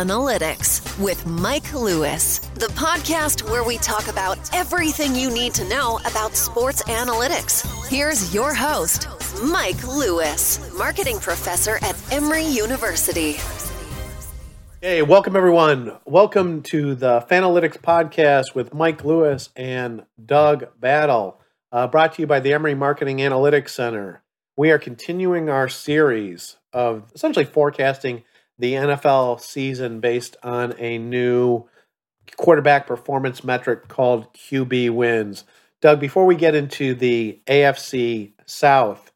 Analytics with Mike Lewis, the podcast where we talk about everything you need to know about sports analytics. Here's your host, Mike Lewis, marketing professor at Emory University. Hey, welcome everyone. Welcome to the Fanalytics podcast with Mike Lewis and Doug Battle, uh, brought to you by the Emory Marketing Analytics Center. We are continuing our series of essentially forecasting the NFL season based on a new quarterback performance metric called QB wins. Doug, before we get into the AFC South,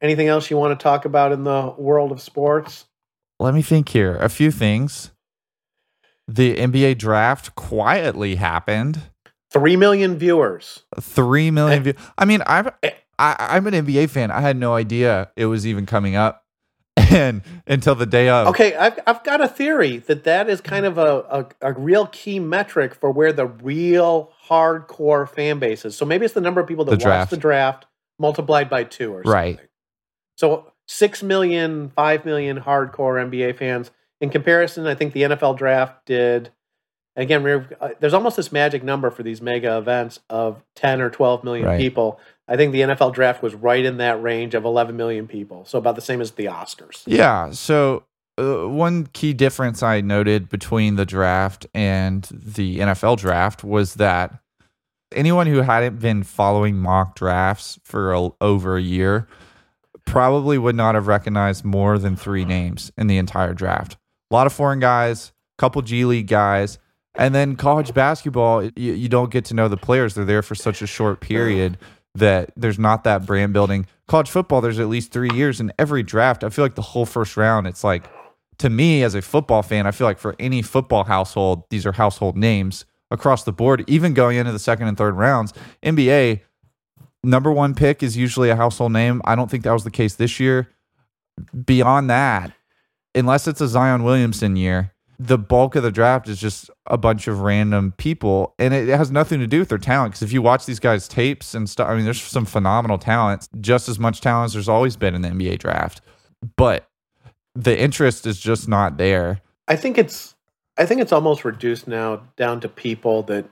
anything else you want to talk about in the world of sports? let me think here. A few things. The NBA draft quietly happened. Three million viewers. Three million Eh. views. I mean, I'm Eh. I, I'm an NBA fan. I had no idea it was even coming up, and until the day of. Okay, I've, I've got a theory that that is kind of a, a, a real key metric for where the real hardcore fan base is. So maybe it's the number of people that The watch the draft multiplied by two or something. Right. So six million, five million hardcore NBA fans. In comparison, I think the NFL draft did. Again, we're, uh, there's almost this magic number for these mega events of 10 or 12 million Right. people. I think the NFL draft was right in that range of 11 million people. So about the same as the Oscars. Yeah. So uh, one key difference I noted between the draft and the NFL draft was that anyone who hadn't been following mock drafts for a, over a year probably would not have recognized more than three names in the entire draft. A lot of foreign guys, a couple G League guys, and then college basketball. You, you don't get to know the players; they're there for such a short period that there's not that brand building. College football, there's at least three years in every draft. I feel like the whole first round, it's like to me as a football fan, I feel like for any football household, these are household names across the board, even going into the second and third rounds. NBA, number one pick is usually a household name. I don't think that was the case this year. Beyond that, unless it's a Zion Williamson year, the bulk of the draft is just a bunch of random people, and it has nothing to do with their talent. Because if you watch these guys' tapes and stuff, I mean, there's some phenomenal talent, just as much talent as there's always been in the NBA draft. But the interest is just not there. I think it's I think it's almost reduced now down to people that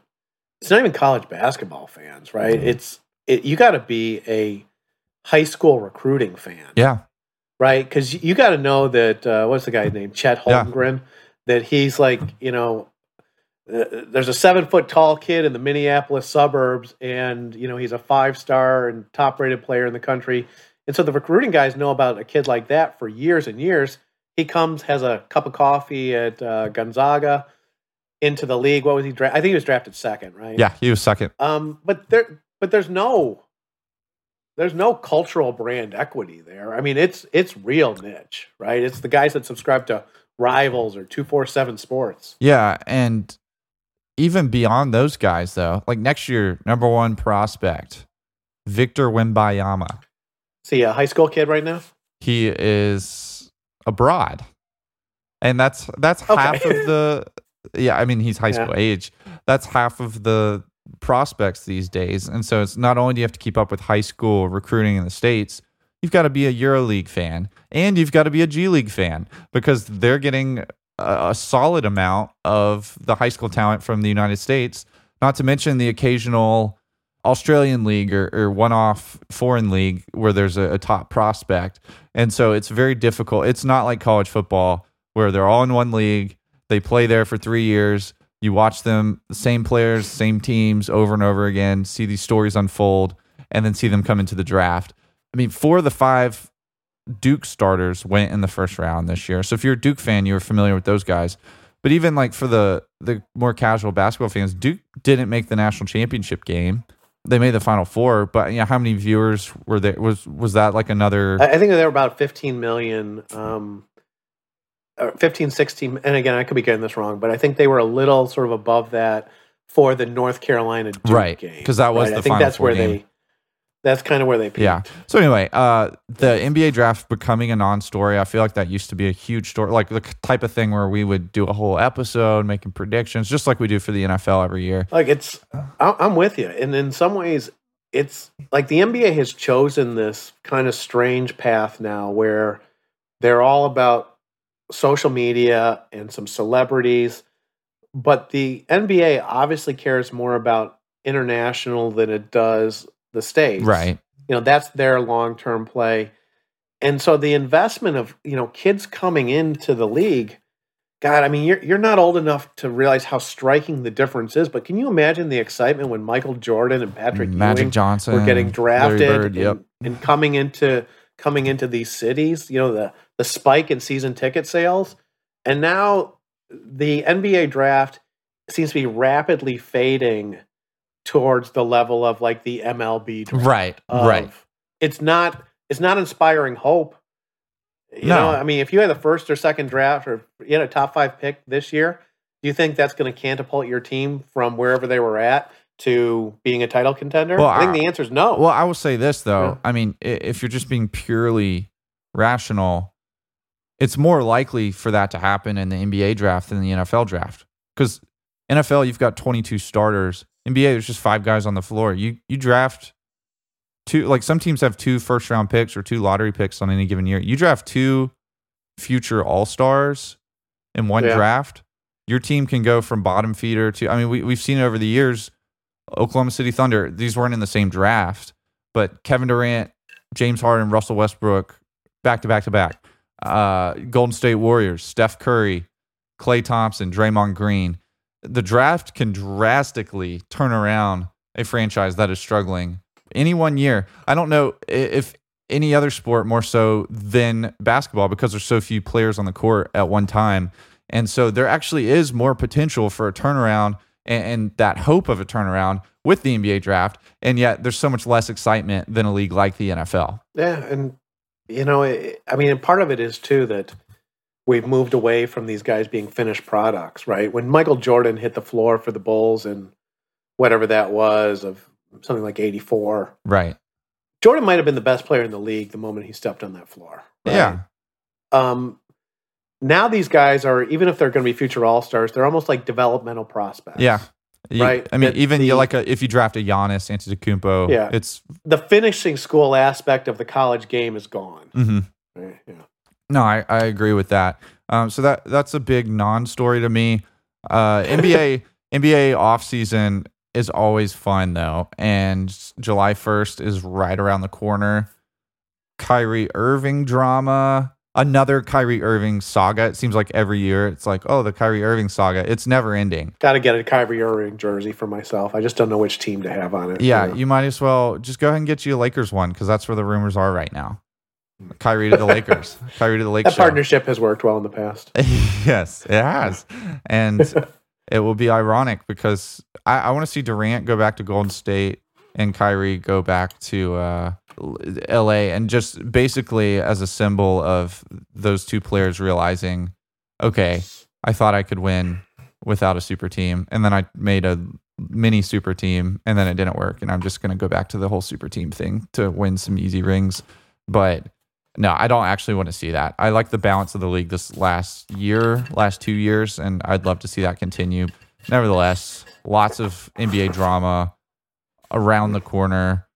it's not even college basketball fans, right? Mhm. It's it, you got to be a high school recruiting fan, Yeah, right? Because you got to know that uh, what's the guy's name, Chet Yeah. That he's like you know. Uh, there's a seven foot tall kid in the Minneapolis suburbs, and you know he's a five star and top rated player in the country. And so the recruiting guys know about a kid like that for years and years. He comes, has a cup of coffee at uh, Gonzaga, into the league. What was he? Dra- I think he was drafted second, right? yeah, he was second. Um, but there, but there's no, there's no cultural brand equity there. I mean, it's it's real niche, right? It's the guys that subscribe to Rivals or two four seven Sports. Yeah, and even beyond those guys, though, like next year, number one prospect, Victor Wembanyama. See, a high school kid right now. He is abroad, and that's that's Okay. half of the. Yeah, I mean he's high Yeah. school age. That's half of the prospects these days, and so it's not only do you have to keep up with high school recruiting in the states. You've got to be a EuroLeague fan, and you've got to be a G League fan because they're getting a, a solid amount of the high school talent from the United States. Not to mention the occasional Australian league or, or one-off foreign league where there's a, a top prospect, and so it's very difficult. It's not like college football where they're all in one league. They play there for three years. You watch them, the same players, same teams over and over again. See these stories unfold, and then see them come into the draft. I mean, four of the five Duke starters went in the first round this year. So if you're a Duke fan, you're familiar with those guys. But even like for the the more casual basketball fans, Duke didn't make the national championship game. They made the final four, but you know, how many viewers were there? Was was that like another? I, think they were about 15 million, um, or 15, 16. And again, I could be getting this wrong, but I think they were a little sort of above that for the North Carolina Duke Right, game. 'cause that was right? the I think Final that's Four where game. they. That's kind of where they peaked. Yeah. So anyway, uh, the NBA draft becoming a non-story. I feel like that used to be a huge story, like the type of thing where we would do a whole episode making predictions, just like we do for the NFL every year. Like it's, I'm with you, and in some ways, it's like the NBA has chosen this kind of strange path now, where they're all about social media and some celebrities, but the NBA obviously cares more about international than it does the states. Right. You know, that's their long-term play. And so the investment of, you know, kids coming into the league, God, I mean, you're you're not old enough to realize how striking the difference is, but can you imagine the excitement when Michael Jordan and Patrick mm, Magic Ewing Johnson were getting drafted Bird, and, yep. and coming into coming into these cities, you know, the the spike in season ticket sales. And now the NBA draft seems to be rapidly fading towards the level of like the MLB draft. Right. of- right. It's not it's not inspiring hope. You No. know, I mean, if you had the first or second draft or you had a top five pick this year, do you think that's going to catapult your team from wherever they were at to being a title contender? Well, I think I- the answer is no. Well, I will say this though. Yeah. I mean, if you're just being purely rational, it's more likely for that to happen in the NBA draft than the NFL draft. Because NFL, you've got 22 starters. NBA, there's just five guys on the floor. You you draft two. Like some teams have two first round picks or two lottery picks on any given year. You draft two future All Stars in one Yeah. draft. Your team can go from bottom feeder to. I mean, we we've seen over the years. Oklahoma City Thunder. These weren't in the same draft, but Kevin Durant, James Harden, Russell Westbrook, back to back to back. Uh, Golden State Warriors, Steph Curry, Klay Thompson, Draymond Green. The draft can drastically turn around a franchise that is struggling any one year. I don't know if any other sport more so than basketball because there's so few players on the court at one time. And so there actually is more potential for a turnaround and, and that hope of a turnaround with the NBA draft. And yet there's so much less excitement than a league like the NFL. Yeah, and you know, it, I mean, and part of it is too that we've moved away from these guys being finished products, right? When Michael Jordan hit the floor for the Bulls and whatever that was of something like 84, Right. Jordan might have been the best player in the league the moment he stepped on that floor. right? Yeah. Um now these guys are even if they're going to be future all-stars, they're almost like developmental prospects. Yeah. You- Right, I mean, that even the- you like a, if you draft a Giannis Antetokounmpo, Yeah. it's The finishing school aspect of the college game is gone. mhm. Right? Yeah. No, I, I agree with that. Um, so that that's a big non-story to me. Uh, NBA NBA offseason is always fun though, and July first is right around the corner. Kyrie Irving drama, another Kyrie Irving saga. It seems like every year it's like, oh, the Kyrie Irving saga. It's never ending. Got to get a Kyrie Irving jersey for myself. I just don't know which team to have on it. Yeah, you know? you might as well just go ahead and get you a Lakers one because that's where the rumors are right now. Kyrie to the Lakers. Kyrie to the Lakers. that partnership has worked well in the past. yes, it has. And it will be ironic because I, I want to see Durant go back to Golden State and Kyrie go back to uh, LA and just basically as a symbol of those two players realizing, okay, I thought I could win without a super team. And then I made a mini super team and then it didn't work. And I'm just going to go back to the whole super team thing to win some easy rings. But no, I don't actually want to see that. I like the balance of the league this last year, last two years, and I'd love to see that continue. Nevertheless, lots of NBA drama around the corner.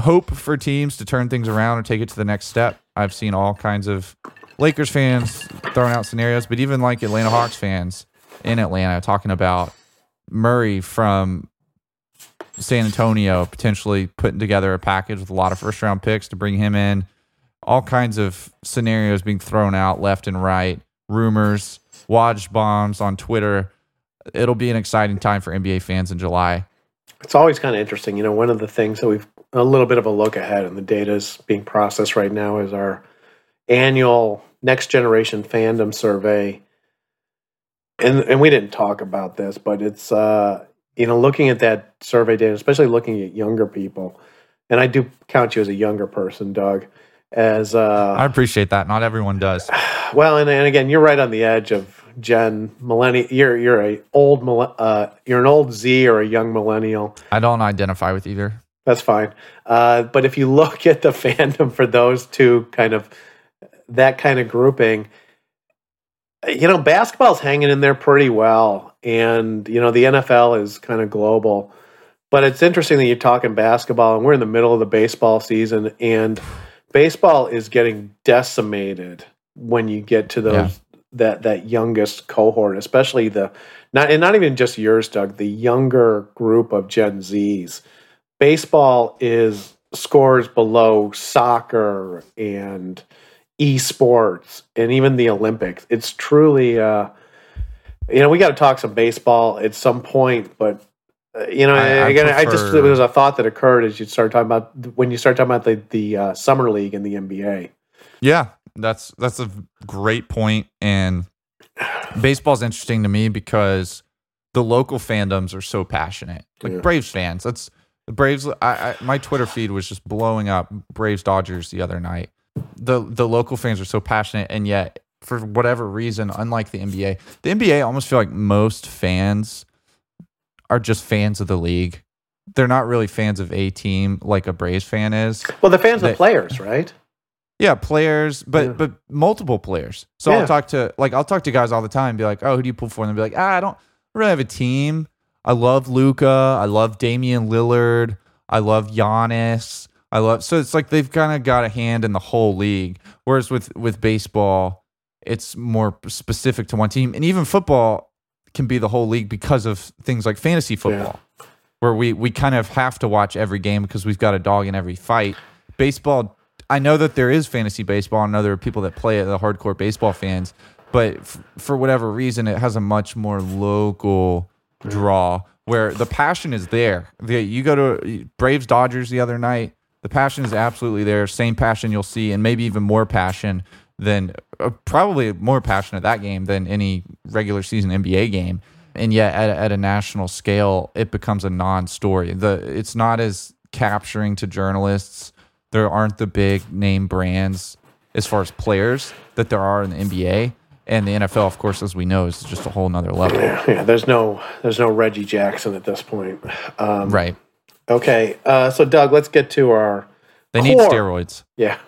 Hope for teams to turn things around or take it to the next step. I've seen all kinds of Lakers fans throwing out scenarios, but even like Atlanta Hawks fans in Atlanta talking about Murray from San Antonio potentially putting together a package with a lot of first round picks to bring him in. All kinds of scenarios being thrown out left and right, rumors, watch bombs on Twitter. It'll be an exciting time for NBA fans in July. It's always kind of interesting. You know, one of the things that we've a little bit of a look ahead, and the data is being processed right now, is our annual Next Generation Fandom Survey. And and we didn't talk about this, but it's uh, you know looking at that survey data, especially looking at younger people, and I do count you as a younger person, Doug. As uh, I appreciate that. Not everyone does. well, and, and again, you're right on the edge of Gen millennial. You're you're a old uh, you're an old Z or a young millennial. I don't identify with either. That's fine. Uh, but if you look at the fandom for those two kind of that kind of grouping, you know, basketball's hanging in there pretty well, and you know the NFL is kind of global. But it's interesting that you're talking basketball, and we're in the middle of the baseball season, and baseball is getting decimated when you get to those that that youngest cohort, especially the not and not even just yours, Doug, the younger group of Gen Zs. Baseball is scores below soccer and esports and even the Olympics. It's truly uh you know, we got to talk some baseball at some point, but you know, I, I again, prefer... I just it was a thought that occurred as you start talking about when you start talking about the the uh, summer league in the NBA. Yeah, that's that's a great point, and baseball's interesting to me because the local fandoms are so passionate. Like yeah. Braves fans, that's the Braves. I, I, my Twitter feed was just blowing up Braves Dodgers the other night. The the local fans are so passionate, and yet for whatever reason, unlike the NBA, the NBA almost feel like most fans are just fans of the league. They're not really fans of a team like a Braves fan is. Well, the fans they, of players, right? Yeah, players, but yeah. but multiple players. So yeah. I'll talk to like I'll talk to guys all the time, and be like, "Oh, who do you pull for?" And they'll be like, "Ah, I don't really have a team. I love Luka. I love Damian Lillard. I love Giannis. I love." So it's like they've kind of got a hand in the whole league. Whereas with with baseball, it's more specific to one team, and even football can be the whole league because of things like fantasy football, yeah. where we we kind of have to watch every game because we've got a dog in every fight. Baseball I know that there is fantasy baseball. I know there are people that play it, the hardcore baseball fans, but f- for whatever reason, it has a much more local draw where the passion is there. The, you go to Braves Dodgers the other night, the passion is absolutely there. Same passion you'll see, and maybe even more passion than probably more passionate that game than any regular season NBA game. And yet, at, at a national scale, it becomes a non-story. The it's not as capturing to journalists there aren't the big name brands as far as players that there are in the NBA. And the NFL, of course, as we know, is just a whole nother level. Yeah, yeah there's no there's no Reggie Jackson at this point. Um, right. Okay. Uh, so Doug, let's get to our They core. need steroids. Yeah.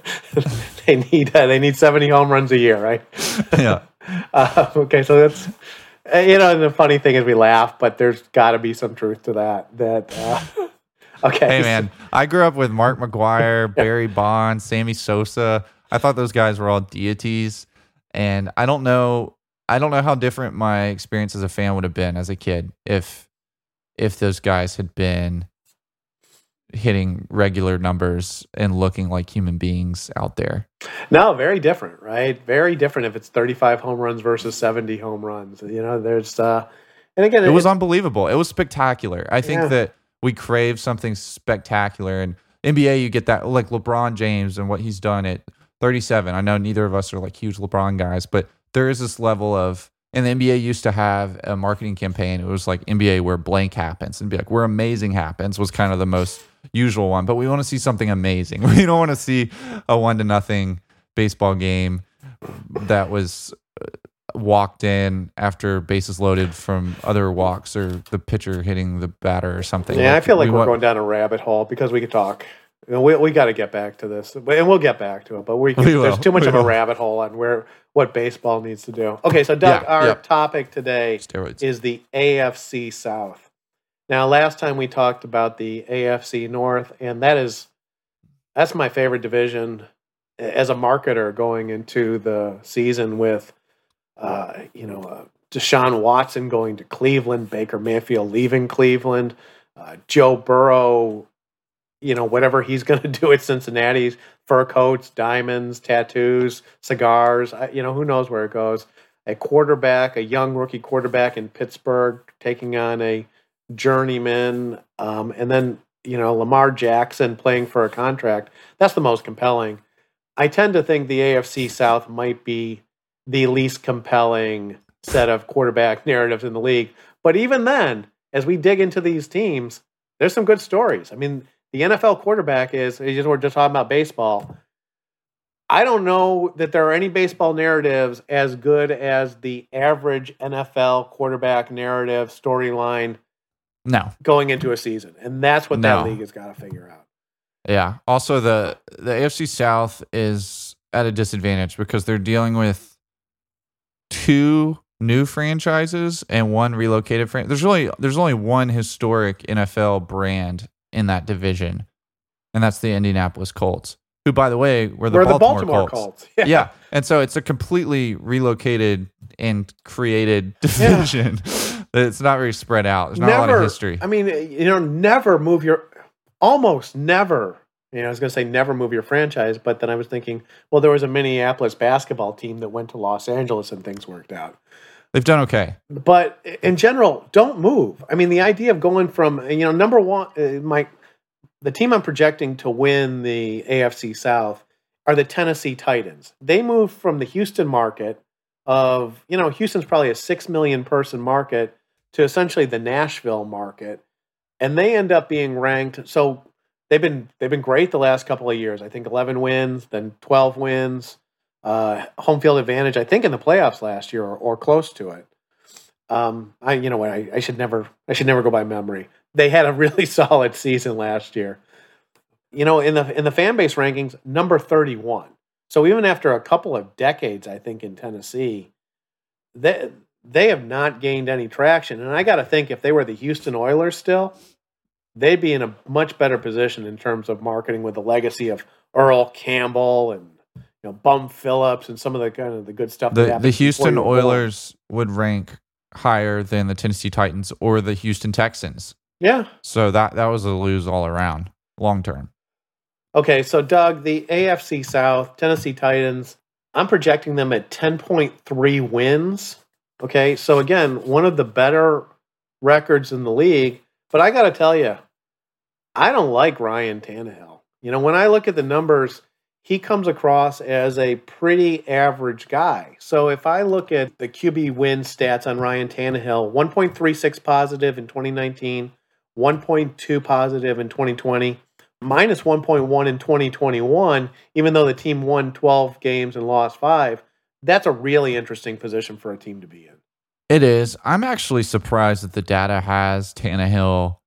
they need uh, they need 70 home runs a year, right? yeah. Uh, okay, so that's uh, you know, the funny thing is we laugh, but there's got to be some truth to that. That uh, Okay. Hey man, I grew up with Mark McGwire, Barry Bonds, Sammy Sosa. I thought those guys were all deities, and I don't know. I don't know how different my experience as a fan would have been as a kid if if those guys had been hitting regular numbers and looking like human beings out there. No, very different, right? Very different if it's 35 home runs versus 70 home runs. You know, there's uh and again it, it was unbelievable. It was spectacular. I think yeah. that we crave something spectacular. And NBA, you get that like LeBron James and what he's done at 37. I know neither of us are like huge LeBron guys, but there is this level of and the NBA used to have a marketing campaign. It was like NBA where blank happens and be like, where amazing happens was kind of the most usual one. But we want to see something amazing. We don't want to see a one to nothing baseball game that was uh, walked in after bases loaded from other walks or the pitcher hitting the batter or something. Yeah, like, I feel like we are going down a rabbit hole because we could talk. You know, we we got to get back to this, and we'll get back to it. But we, can, we there's too much we of will. a rabbit hole on where what baseball needs to do. Okay, so Doug, yeah, our yeah. topic today Steroids. is the AFC South. Now, last time we talked about the AFC North, and that is that's my favorite division as a marketer going into the season with uh, you know, uh, Deshaun Watson going to Cleveland, Baker Mayfield leaving Cleveland, uh, Joe Burrow, you know, whatever he's going to do at Cincinnati's fur coats, diamonds, tattoos, cigars, you know, who knows where it goes. A quarterback, a young rookie quarterback in Pittsburgh taking on a journeyman, um, and then, you know, Lamar Jackson playing for a contract. That's the most compelling. I tend to think the AFC South might be the least compelling set of quarterback narratives in the league. But even then, as we dig into these teams, there's some good stories. I mean, the NFL quarterback is, we're just talking about baseball. I don't know that there are any baseball narratives as good as the average NFL quarterback narrative storyline. No. Going into a season. And that's what no. that league has got to figure out. Yeah. Also the the AFC South is at a disadvantage because they're dealing with two new franchises and one relocated franchise. There's really there's only one historic NFL brand in that division, and that's the Indianapolis Colts. who, by the way, were the We're Baltimore, the Baltimore Colts. Colts. Yeah. and so it's a completely relocated and created division. it's not very spread out. There's not a lot of history. I mean, you know, never move your, almost never. You know, I was going to say never move your franchise, but then I was thinking, well, there was a Minneapolis basketball team that went to Los Angeles and things worked out. They've done okay. But in general, don't move. I mean, the idea of going from you know number one, uh, my the team I'm projecting to win the AFC South are the Tennessee Titans. They moved from the Houston market of you know Houston's probably a six million person market to essentially the Nashville market, and they end up being ranked. So they've been they've been great the last couple of years. I think 11 wins, then 12 wins uh, home field advantage. I think in the playoffs last year or, or close to it. Um, I you know what I, I should never I should never go by memory. They had a really solid season last year. You know, in the in the fan base rankings, number thirty one. So even after a couple of decades, I think in Tennessee, they they have not gained any traction. And I got to think if they were the Houston Oilers still, they'd be in a much better position in terms of marketing with the legacy of Earl Campbell and know Bum Phillips and some of the kind of the good stuff. The the Houston Oilers would rank higher than the Tennessee Titans or the Houston Texans. Yeah. So that that was a lose all around, long term. Okay, so Doug, the AFC South, Tennessee Titans, I'm projecting them at 10.3 wins. Okay, so again, one of the better records in the league. But I got to tell you, I don't like Ryan Tannehill. You know, when I look at the numbers, he comes across as a pretty average guy. So if I look at the QB win stats on Ryan Tannehill, 1.36 positive in 2019, 1.2 positive in 2020, minus 1.1 in 2021, even though the team won 12 games and lost five. That's a really interesting position for a team to be in. It is. I'm actually surprised that the data has Tannehill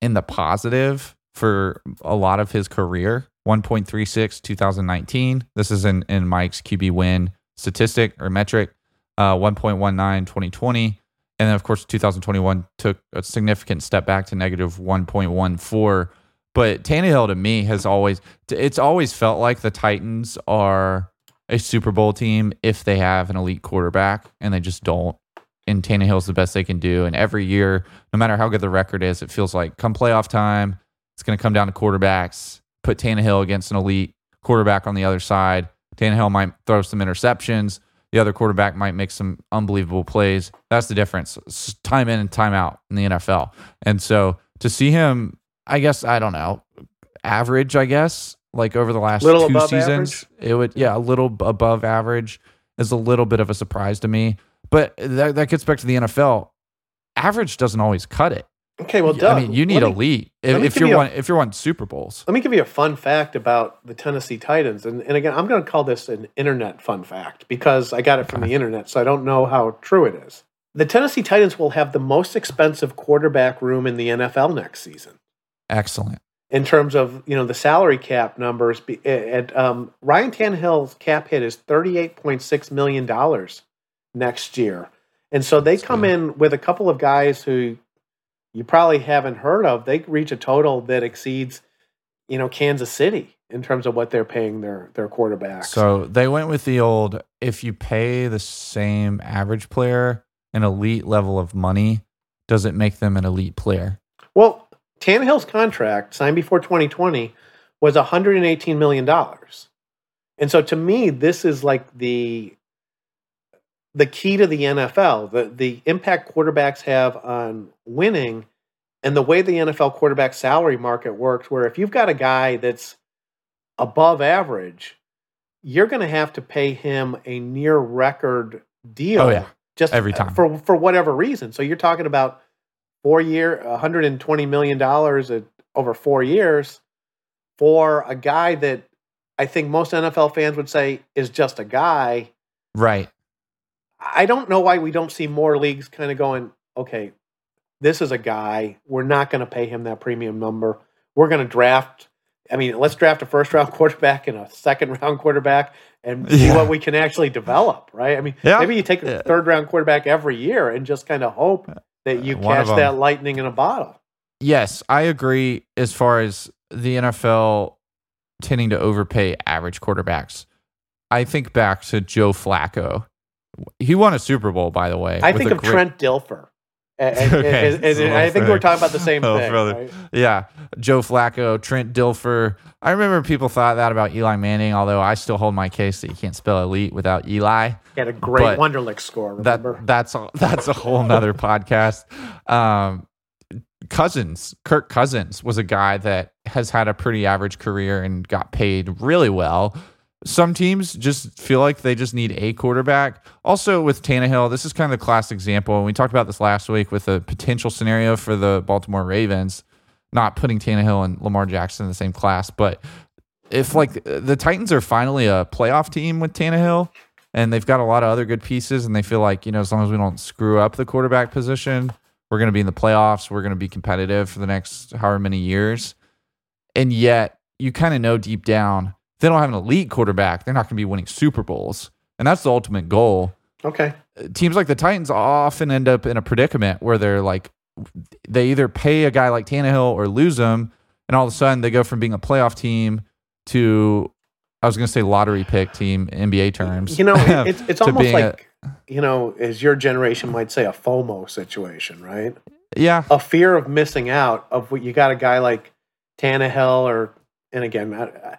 in the positive for a lot of his career. 1.36 2019. This is in, in Mike's QB win statistic or metric. Uh, 1.19 2020. And then, of course, 2021 took a significant step back to negative 1.14. But Tannehill to me has always, it's always felt like the Titans are a Super Bowl team if they have an elite quarterback, and they just don't. And Tannehill's the best they can do. And every year, no matter how good the record is, it feels like come playoff time, it's going to come down to quarterbacks. Put Tannehill against an elite quarterback on the other side. Tannehill might throw some interceptions. The other quarterback might make some unbelievable plays. That's the difference. It's time in and time out in the NFL. And so to see him, I guess, I don't know, average, I guess, like over the last Little two seasons, it would, yeah, a little above average is a little bit of a surprise to me. But that, that gets back to the NFL. Average doesn't always cut it. Okay, well, Doug, I mean, you need me- elite if, if you're you a- one if you're one Super Bowls. Let me give you a fun fact about the Tennessee Titans. And, and again, I'm going to call this an internet fun fact because I got it from the internet, so I don't know how true it is. The Tennessee Titans will have the most expensive quarterback room in the NFL next season Excellent. in terms of you know the salary cap numbers. Be- At um, Ryan Tannehill's cap hit is thirty eight point six million dollars next year, and so they come in with a couple of guys who you probably haven't heard of. They reach a total that exceeds you know Kansas City in terms of what they're paying their their quarterbacks. So they went with the old if you pay the same average player an elite level of money, does it make them an elite player? Well, Tannehill's contract signed before 2020 was 118 million dollars, and so to me, this is like the the key to the NFL, the the impact quarterbacks have on winning, and the way the NFL quarterback salary market works, where if you've got a guy that's above average, you're going to have to pay him a near record deal. Oh, yeah. just Every time. for for whatever reason. So you're talking about four year, 120 million dollars over four years for a guy that I think most NFL fans would say is just a guy. Right. I don't know why we don't see more leagues kind of going, okay, this is a guy. We're not going to pay him that premium number. We're going to draft. I mean, let's draft a first round quarterback and a second round quarterback and see Yeah. what we can actually develop, right? I mean, Yeah. maybe you take a Yeah. third round quarterback every year and just kind of hope that you of catch that lightning in a bottle. Yes, I agree as far as the NFL tending to overpay average quarterbacks. I think back to Joe Flacco. He won a Super Bowl, by the way. I think of great- Trent Dilfer. And, Okay, and- and so I think we're talking about the same Oh, thing. right? Yeah, Joe Flacco, Trent Dilfer. I remember people thought that about Eli Manning, although I still hold my case that you can't spell elite without Eli. He had a great But Wonderlic score. Remember? That that's a, that's a whole nother podcast. Um, Cousins, Kirk Cousins was a guy that has had a pretty average career and got paid really well. Some teams just feel like they just need a quarterback. Also, with Tannehill, this is kind of the classic example. And we talked about this last week with a potential scenario for the Baltimore Ravens, not putting Tannehill and Lamar Jackson in the same class. But if like the Titans are finally a playoff team with Tannehill, and they've got a lot of other good pieces, and they feel like you know as long as we don't screw up the quarterback position, we're going to be in the playoffs. We're going to be competitive for the next however many years. And yet, you kind of know deep down they don't have an elite quarterback, they're not going to be winning Super Bowls, and that's the ultimate goal. okay. Uh, teams like the Titans often end up in a predicament where they're like, they either pay a guy like Tannehill or lose him, and all of a sudden they go from being a playoff team to I was going to say lottery pick team NBA terms. You know, it's it's almost being a- like you know, as your generation might say, a FOMO situation, right? yeah, A fear of missing out of what you got a guy like Tannehill or, and again, I-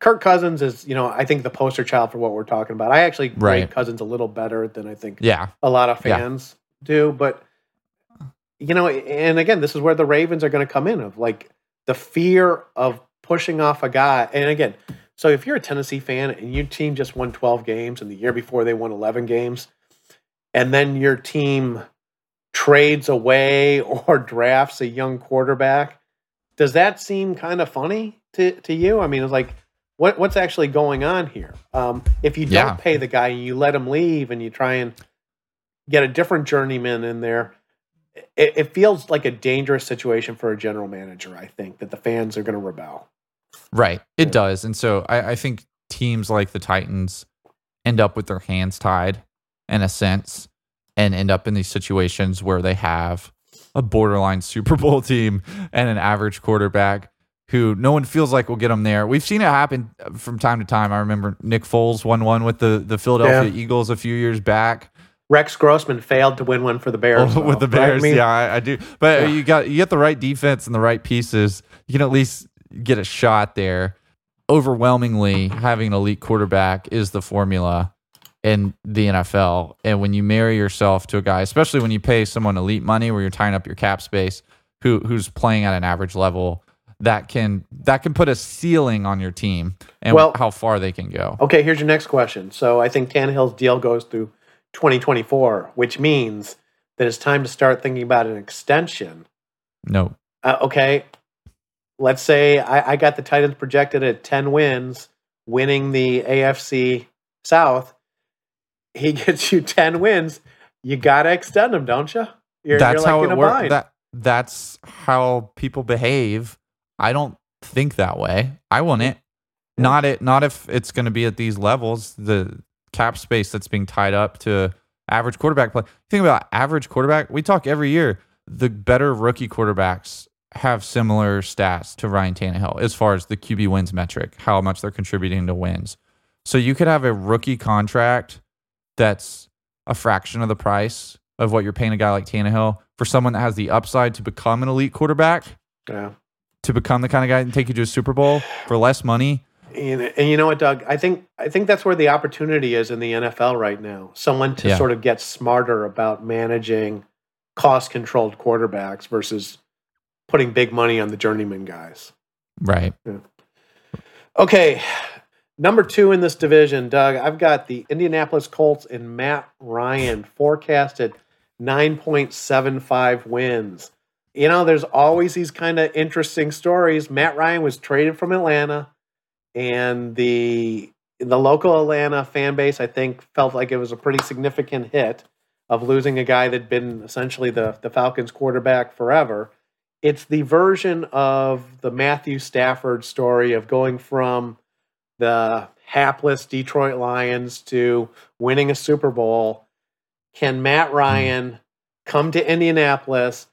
Kirk Cousins is, you know, I think the poster child for what we're talking about. I actually rate Right. Cousins a little better than I think yeah, a lot of Yeah. fans do, but you know, and again, this is where the Ravens are going to come in of like the fear of pushing off a guy. And again, so if you're a Tennessee fan and your team just won 12 games and the year before they won 11 games, and then your team trades away or drafts a young quarterback, does that seem kind of funny to, to you? I mean, it's like, what, what's actually going on here? Um, if you don't Yeah. pay the guy and you let him leave and you try and get a different journeyman in there, it, it feels like a dangerous situation for a general manager. I think that the fans are going to rebel. right. It Yeah. does, and so I, I think teams like the Titans end up with their hands tied in a sense, and end up in these situations where they have a borderline Super Bowl team and an average quarterback who no one feels like will get them there. We've seen it happen from time to time. I remember Nick Foles won one with the the Philadelphia Eagles a few years back. Rex Grossman failed to win one for the Bears Oh, with the Bears. mean, yeah, I, I do. But Yeah. you got you get the right defense and the right pieces. You can at least get a shot there. Overwhelmingly, having an elite quarterback is the formula in the NFL. And when you marry yourself to a guy, especially when you pay someone elite money, where you're tying up your cap space, who who's playing at an average level, that can that can put a ceiling on your team and Well- how far they can go. Okay, here's your next question. So I think Tannehill's deal goes through 2024, which means that it's time to start thinking about an extension. No, Uh, okay, let's say I, I got the Titans projected at 10 wins, winning the AFC South. He gets you 10 wins. You got to extend him, don't you? You're, that's you're like how it works. That that's how people behave. I don't think that way. I wouldn't. Not it. Not if it's going to be at these levels. The cap space that's being tied up to average quarterback play. Think about average quarterback. We talk every year. The better rookie quarterbacks have similar stats to Ryan Tannehill as far as the QB wins metric, how much they're contributing to wins. So you could have a rookie contract that's a fraction of the price of what you're paying a guy like Tannehill for someone that has the upside to become an elite quarterback, yeah. To become the kind of guy and take you to a Super Bowl for less money. And, and you know what, Doug? I think I think that's where the opportunity is in the NFL right now. Someone to Yeah. sort of get smarter about managing cost-controlled quarterbacks versus putting big money on the journeyman guys. Right. Okay, number two in this division, Doug. I've got the Indianapolis Colts and Matt Ryan forecasted nine point seven five wins. You know, there's always these kind of interesting stories. Matt Ryan was traded from Atlanta, and the the local Atlanta fan base, I think, felt like it was a pretty significant hit of losing a guy that'd been essentially the the Falcons quarterback forever. It's the version of the Matthew Stafford story of going from the hapless Detroit Lions to winning a Super Bowl. Can Matt hmm. Ryan come to Indianapolis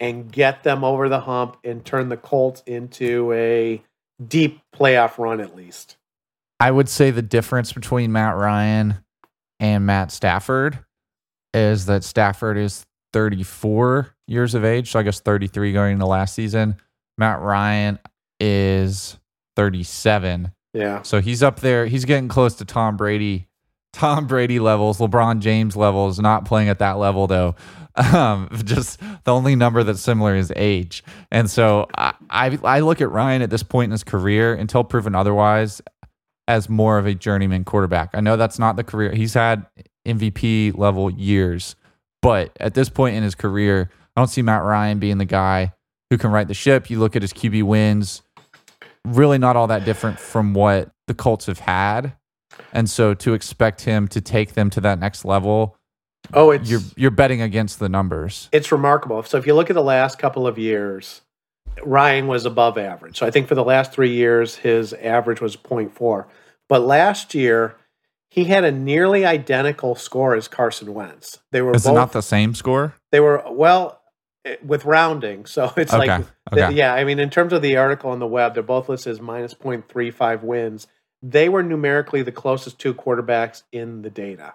and get them over the hump and turn the Colts into a deep playoff run at least. I would say the difference between Matt Ryan and Matt Stafford is that Stafford is 34 years of age, so I guess 33 going into last season. Matt Ryan is 37. Yeah. So he's up there. He's getting close to Tom Brady, Tom Brady levels, LeBron James levels. Not playing at that level though. Um, just the only number that's similar is age. And so I, I I look at Ryan at this point in his career until proven otherwise as more of a journeyman quarterback. I know that's not the career he's had MVP level years, but at this point in his career, I don't see Matt Ryan being the guy who can right the ship. You look at his QB wins, really not all that different from what the Colts have had. And so to expect him to take them to that next level, Oh, it's you're you're betting against the numbers. it's remarkable. So if you look at the last couple of years, Ryan was above average. So I think for the last three years, his average was 0.4. But last year, he had a nearly identical score as Carson Wentz. They were Is both it not the same score? they were well eh, with rounding. So it's Okay, like okay. yeah, I mean in terms of the article on the web, they're both listed as minus 0.35 wins. They were numerically the closest two quarterbacks in the data.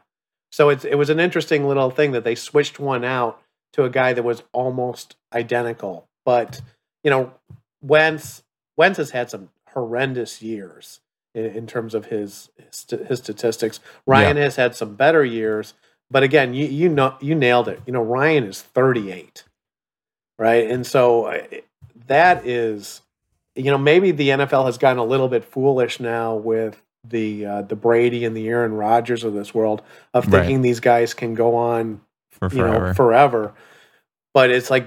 So it's it was an interesting little thing that they switched one out to a guy that was almost identical. But, you know, Wentz Wentz has had some horrendous years in, in terms of his his, his statistics. Ryan has had some better years, but again, you you know you nailed it. You know, Ryan is 38, right? And so that is, you know, maybe the NFL has gotten a little bit foolish now with the uh, the Brady and the Aaron Rodgers of this world of Right. thinking these guys can go on For you know forever. forever. But it's like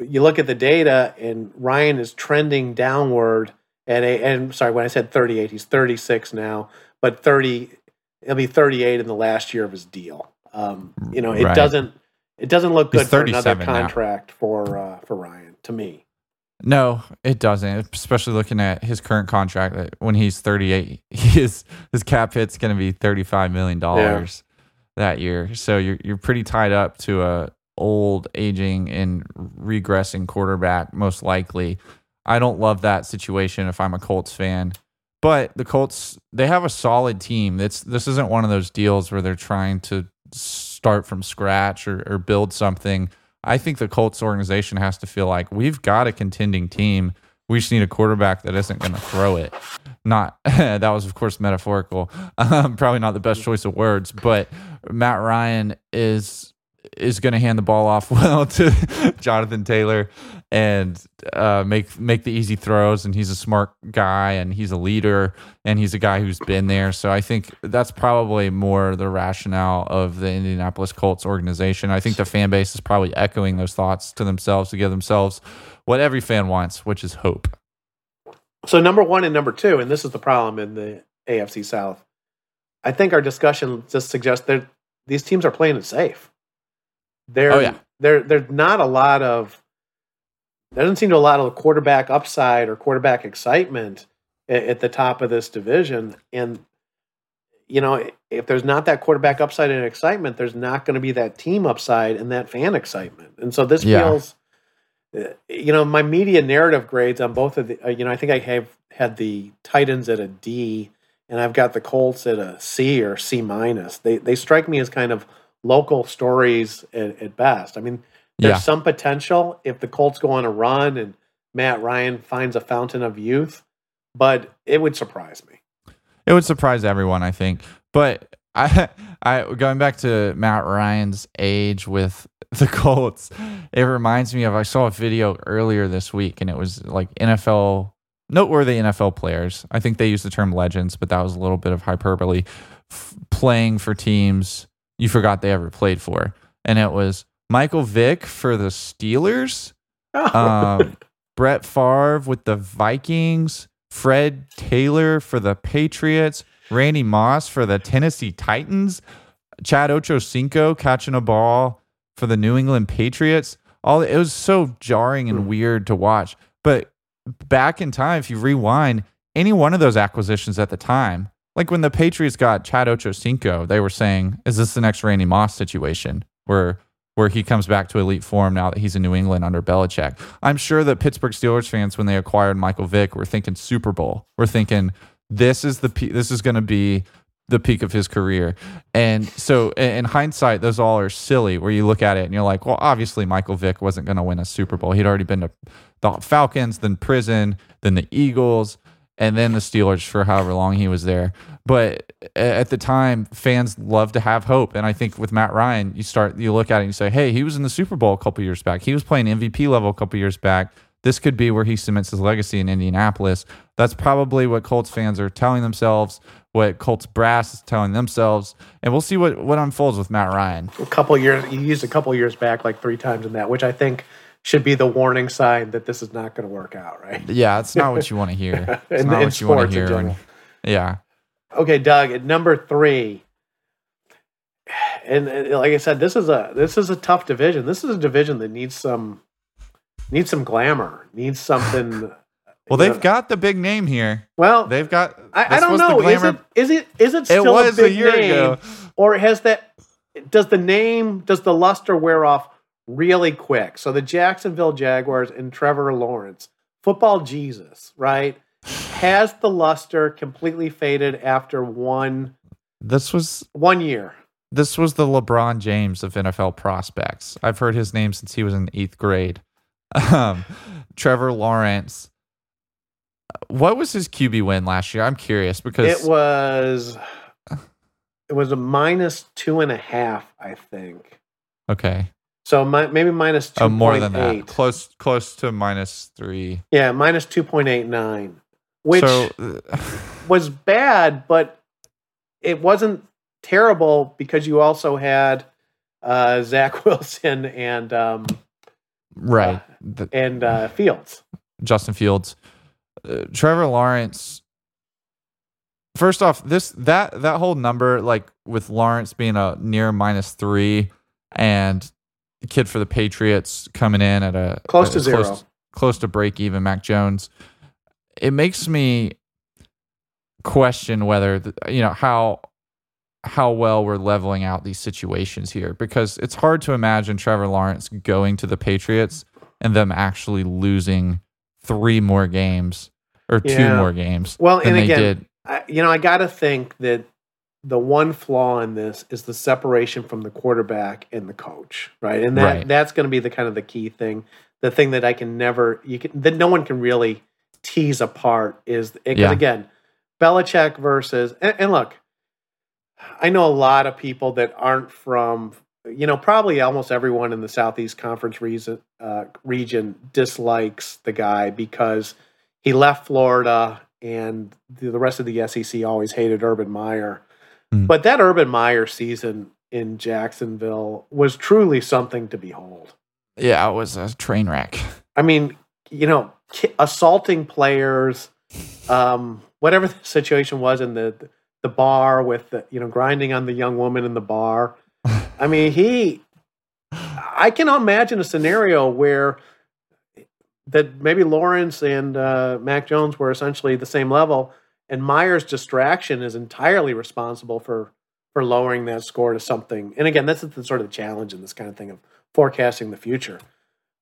you look at the data, and Ryan is trending downward. At a, and sorry, when I said 38, he's 36 now, but 30, he'll be 38 in the last year of his deal. Um, you know, it Right. doesn't it doesn't look He's good for another 37 now. contract for uh, for Ryan to me. No, it doesn't. Especially looking at his current contract, that when he's 38, his his cap hit's going to be 35 million dollars that year. So you're you're pretty tied up to a old, aging, and regressing quarterback, most likely. I don't love that situation if I'm a Colts fan. But the Colts, they have a solid team. It's this isn't one of those deals where they're trying to start from scratch or, or build something. I think the Colts organization has to feel like we've got a contending team. We just need a quarterback that isn't going to throw it. Not that was of course metaphorical. Um, probably not the best choice of words, but Matt Ryan is is going to hand the ball off well to Jonathan Taylor and uh, make make the easy throws. And he's a smart guy, and he's a leader, and he's a guy who's been there. So I think that's probably more the rationale of the Indianapolis Colts organization. I think the fan base is probably echoing those thoughts to themselves to give themselves what every fan wants, which is hope. So number one and number two, and this is the problem in the AFC South. I think our discussion just suggests that these teams are playing it safe. There, Oh, yeah. there, there's not a lot of. There doesn't seem to be a lot of quarterback upside or quarterback excitement at, at the top of this division, and you know if there's not that quarterback upside and excitement, there's not going to be that team upside and that fan excitement, and so this Yeah. feels uh, you know my media narrative grades on both of the uh, you know i think i have had the titans at a d and i've got the colts at a c or c minus. They they strike me as kind of local stories at, at best. I mean there's Yeah. some potential if the colts go on a run and matt ryan finds a fountain of youth but it would surprise me It would surprise everyone, I think. But I, I going back to Matt Ryan's age with the Colts, it reminds me of I saw a video earlier this week, and it was like NFL noteworthy NFL players. I think they used the term legends, but that was a little bit of hyperbole. F- playing for teams you forgot they ever played for, and it was Michael Vick for the Steelers um, Brett Favre with the Vikings, Fred Taylor for the Patriots, Randy Moss for the Tennessee Titans, Chad Ochocinco catching a ball for the New England Patriots. All it was so jarring and weird to watch. But back in time, if you rewind, any one of those acquisitions at the time, like when the Patriots got Chad Ochocinco, they were saying, "Is this the next Randy Moss situation?" Where where he comes back to elite form now that he's in New England under Belichick. I'm sure that Pittsburgh Steelers fans, when they acquired Michael Vick, were thinking Super Bowl. We're thinking this is the this is going to be the peak of his career. And so in hindsight, those all are silly where you look at it and you're like, well, obviously Michael Vick wasn't going to win a Super Bowl. He'd already been to the Falcons, then prison, then the Eagles, and then the Steelers for however long he was there. But at the time, fans love to have hope. And I think with Matt Ryan, you start, you look at it and you say, hey, he was in the Super Bowl a couple years back. He was playing MVP level a couple years back. This could be where he cements his legacy in Indianapolis. That's probably what Colts fans are telling themselves what Colts brass is telling themselves, and we'll see what what unfolds with Matt Ryan. A couple years, he used a couple years back, like three times in that, which I think should be the warning sign that this is not going to work out, right? Yeah, it's not what you want to hear. It's in, not in what you want to hear. Yeah. Okay, Doug. At number three, and, and like I said, this is a this is a tough division. This is a division that needs some needs some glamour, needs something well, they've got the big name here. Well, they've got. I, I don't know. Is it is it is it still it a, big a year name, ago, or has that? Does the name does the luster wear off really quick? So the Jacksonville Jaguars and Trevor Lawrence, football Jesus, right? Has the luster completely faded after one? This was one year. This was the LeBron James of NFL prospects. I've heard his name since he was in eighth grade. Um, Trevor Lawrence what was his QB win last year? I'm curious because it was it was a minus two and a half, I think. Okay. So my, maybe minus two. Oh, more than that. Close, close to minus three. Yeah, minus two point eight nine, which so, was bad, but it wasn't terrible because you also had uh, Zach Wilson and um, right uh, and uh, Fields, Justin Fields uh, Trevor Lawrence. First off, this that that whole number, like with Lawrence being a near minus three, and kid for the Patriots coming in at a close to zero, close, close to break even, Mac Jones. It makes me question whether you know how how well we're leveling out these situations here because it's hard to imagine Trevor Lawrence going to the Patriots and them actually losing three more games or yeah. two more games. Well, and again, I, you know, I got to think that the one flaw in this is the separation from the quarterback and the coach, right? And that right. that's going to be the kind of the key thing. The thing that I can never you can that no one can really tease apart is because yeah. again, Belichick versus and, and look, I know a lot of people that aren't from you know, probably almost everyone in the Southeast Conference region, uh, region dislikes the guy because he left Florida, and the rest of the SEC always hated Urban Meyer. Mm. But that Urban Meyer season in Jacksonville was truly something to behold. Yeah, it was a train wreck. I mean, you know, assaulting players, um, whatever the situation was in the the bar with the, you know grinding on the young woman in the bar. I mean, he. I cannot imagine a scenario where that maybe Lawrence and uh, Mac Jones were essentially the same level, and Meyer's distraction is entirely responsible for for lowering that score to something. And again, that's the sort of challenge in this kind of thing of forecasting the future.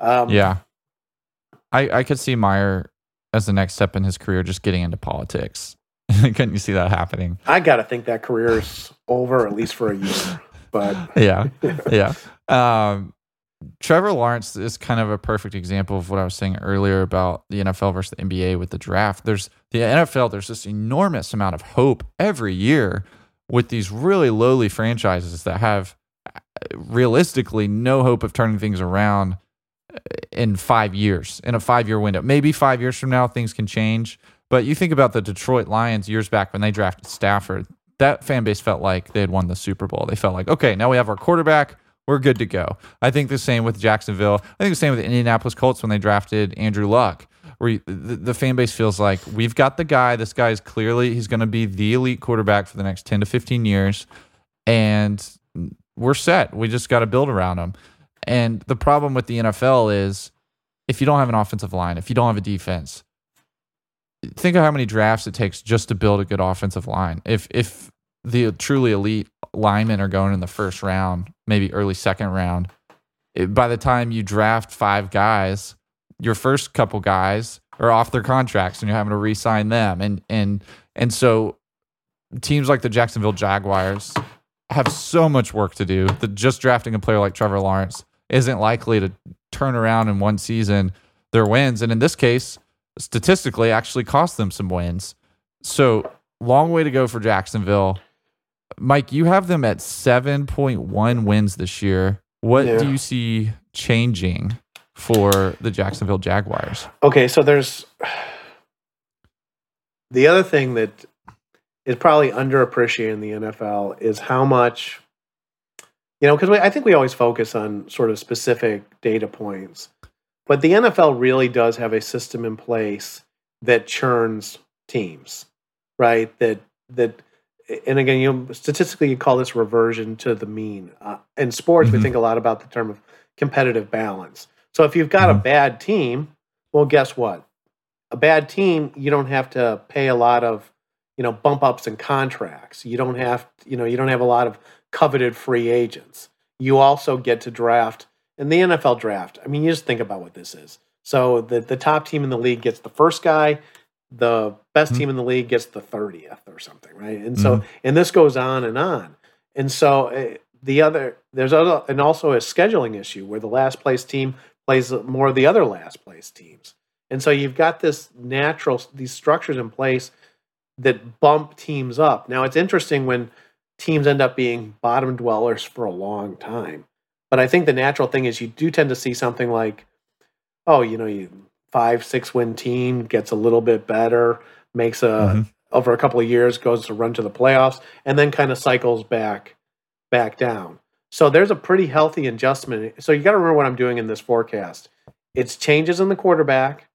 Um, yeah, I I could see Meyer as the next step in his career, just getting into politics. Couldn't you see that happening? I got to think that career is over at least for a year. But yeah, yeah. Um, Trevor Lawrence is kind of a perfect example of what I was saying earlier about the NFL versus the NBA with the draft. There's the NFL, there's this enormous amount of hope every year with these really lowly franchises that have uh, realistically no hope of turning things around in five years, in a five year window. Maybe five years from now, things can change. But you think about the Detroit Lions years back when they drafted Stafford, that fan base felt like they had won the Super Bowl. They felt like, okay, now we have our quarterback we're good to go. I think the same with Jacksonville. I think the same with the Indianapolis Colts when they drafted Andrew Luck. Where the, the fan base feels like we've got the guy. This guy is clearly he's going to be the elite quarterback for the next ten to fifteen years, and we're set. We just got to build around him. And the problem with the NFL is if you don't have an offensive line, if you don't have a defense, think of how many drafts it takes just to build a good offensive line. If if the truly elite linemen are going in the first round, maybe early second round, it, by the time you draft five guys, your first couple guys are off their contracts and you're having to re-sign them. And and and so teams like the Jacksonville Jaguars have so much work to do that just drafting a player like Trevor Lawrence isn't likely to turn around in one season their wins. And in this case, statistically actually cost them some wins. So long way to go for Jacksonville. Mike, you have them at 7.1 wins this year. What Yeah. do you see changing for the Jacksonville Jaguars? Okay, so there's the other thing that is probably underappreciated in the NFL is how much you know because I think we always focus on sort of specific data points, but the NFL really does have a system in place that churns teams, right? That that and again, you know, statistically, you call this reversion to the mean. Uh, in sports, we Mhm. think a lot about the term of competitive balance. So if you've got a Mhm. bad team, well, guess what? A bad team, you don't have to pay a lot of, you know, bump ups in contracts. You don't have, you know, you don't have a lot of coveted free agents. You also get to draft in the NFL draft. I mean, you just think about what this is. So the the top team in the league gets the first guy, the best Mhm. team in the league gets the 30th or something, right? And so and this goes on and on. And so uh, the other there's other and also a scheduling issue where the last place team plays more of the other last place teams. And so you've got this natural these structures in place that bump teams up. Now it's interesting when teams end up being bottom dwellers for a long time. But I think the natural thing is you do tend to see something like, oh, you know, you five, six win team gets a little bit better, makes a Mhm. over a couple of years goes to run to the playoffs, and then kind of cycles back back down. So there's a pretty healthy adjustment. So you got to remember what I'm doing in this forecast. It's changes in the quarterback,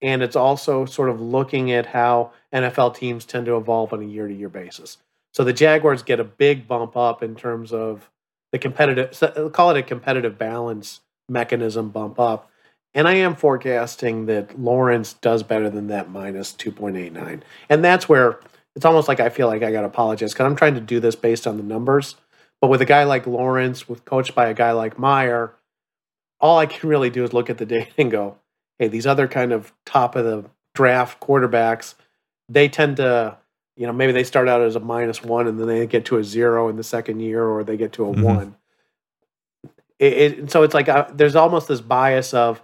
and it's also sort of looking at how NFL teams tend to evolve on a year to year basis. So the Jaguars get a big bump up in terms of the competitive, uh, call it a competitive balance mechanism bump up. And I am forecasting that Lawrence does better than that minus 2.89. And that's where it's almost like I feel like I got to apologize because I'm trying to do this based on the numbers. But with a guy like Lawrence, with coached by a guy like Meyer, all I can really do is look at the data and go, hey, these other kind of top of the draft quarterbacks, they tend to, you know, maybe they start out as a minus one and then they get to a zero in the second year or they get to a Mhm. one. It, it, so it's like uh, there's almost this bias of